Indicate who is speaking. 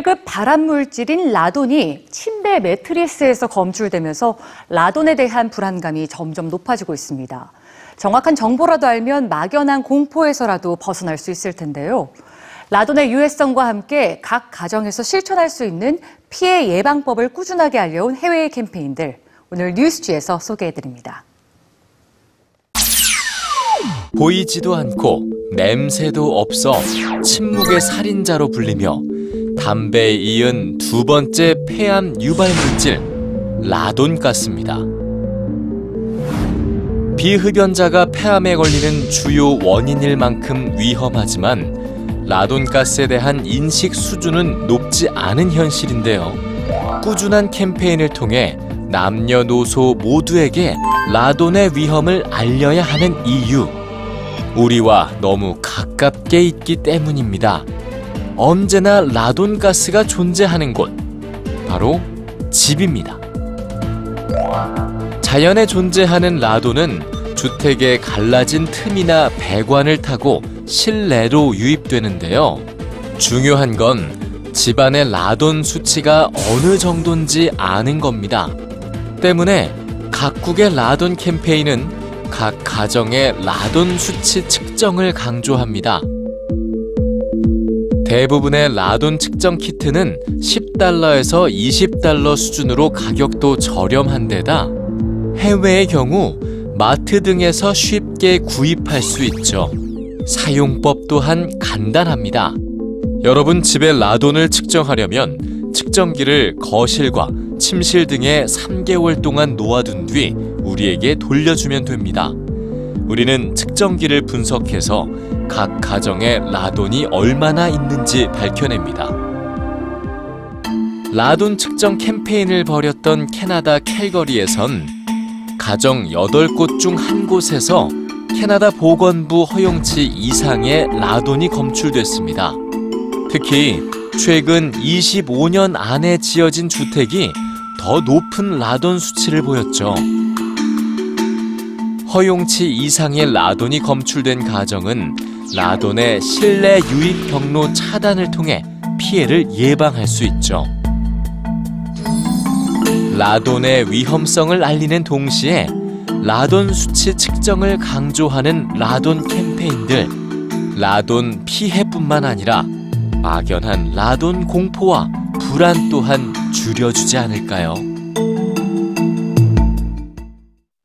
Speaker 1: 1급 발암 물질인 라돈이 침대 매트리스에서 검출되면서 라돈에 대한 불안감이 점점 높아지고 있습니다. 정확한 정보라도 알면 막연한 공포에서라도 벗어날 수 있을 텐데요. 라돈의 유해성과 함께 각 가정에서 실천할 수 있는 피해 예방법을 꾸준하게 알려온 해외의 캠페인들 오늘 뉴스지에서 소개해드립니다.
Speaker 2: 보이지도 않고 냄새도 없어 침묵의 살인자로 불리며 담배에 이은 두 번째 폐암 유발 물질 라돈가스입니다. 비흡연자가 폐암에 걸리는 주요 원인일 만큼 위험하지만 라돈가스에 대한 인식 수준은 높지 않은 현실인데요. 꾸준한 캠페인을 통해 남녀노소 모두에게 라돈의 위험을 알려야 하는 이유. 우리와 너무 가깝게 있기 때문입니다. 언제나 라돈가스가 존재하는 곳. 바로 집입니다. 자연에 존재하는 라돈은 주택의 갈라진 틈이나 배관을 타고 실내로 유입되는데요. 중요한 건 집안의 라돈 수치가 어느 정도인지 아는 겁니다. 때문에 각국의 라돈 캠페인은 각 가정의 라돈 수치 측정을 강조합니다. 대부분의 라돈 측정 키트는 10달러에서 20달러 수준으로 가격도 저렴한 데다 해외의 경우 마트 등에서 쉽게 구입할 수 있죠. 사용법 또한 간단합니다. 여러분 집에 라돈을 측정하려면 측정기를 거실과 침실 등에 3개월 동안 놓아둔 뒤 우리에게 돌려주면 됩니다. 우리는 측정기를 분석해서 각 가정에 라돈이 얼마나 있는지 밝혀냅니다. 라돈 측정 캠페인을 벌였던 캐나다 캘거리에선 가정 8곳 중 한 곳에서 캐나다 보건부 허용치 이상의 라돈이 검출됐습니다. 특히 최근 25년 안에 지어진 주택이 더 높은 라돈 수치를 보였죠. 허용치 이상의 라돈이 검출된 가정은 라돈의 실내 유입 경로 차단을 통해 피해를 예방할 수 있죠. 라돈의 위험성을 알리는 동시에 라돈 수치 측정을 강조하는 라돈 캠페인들, 라돈 피해뿐만 아니라 막연한 라돈 공포와 불안 또한 줄여주지 않을까요?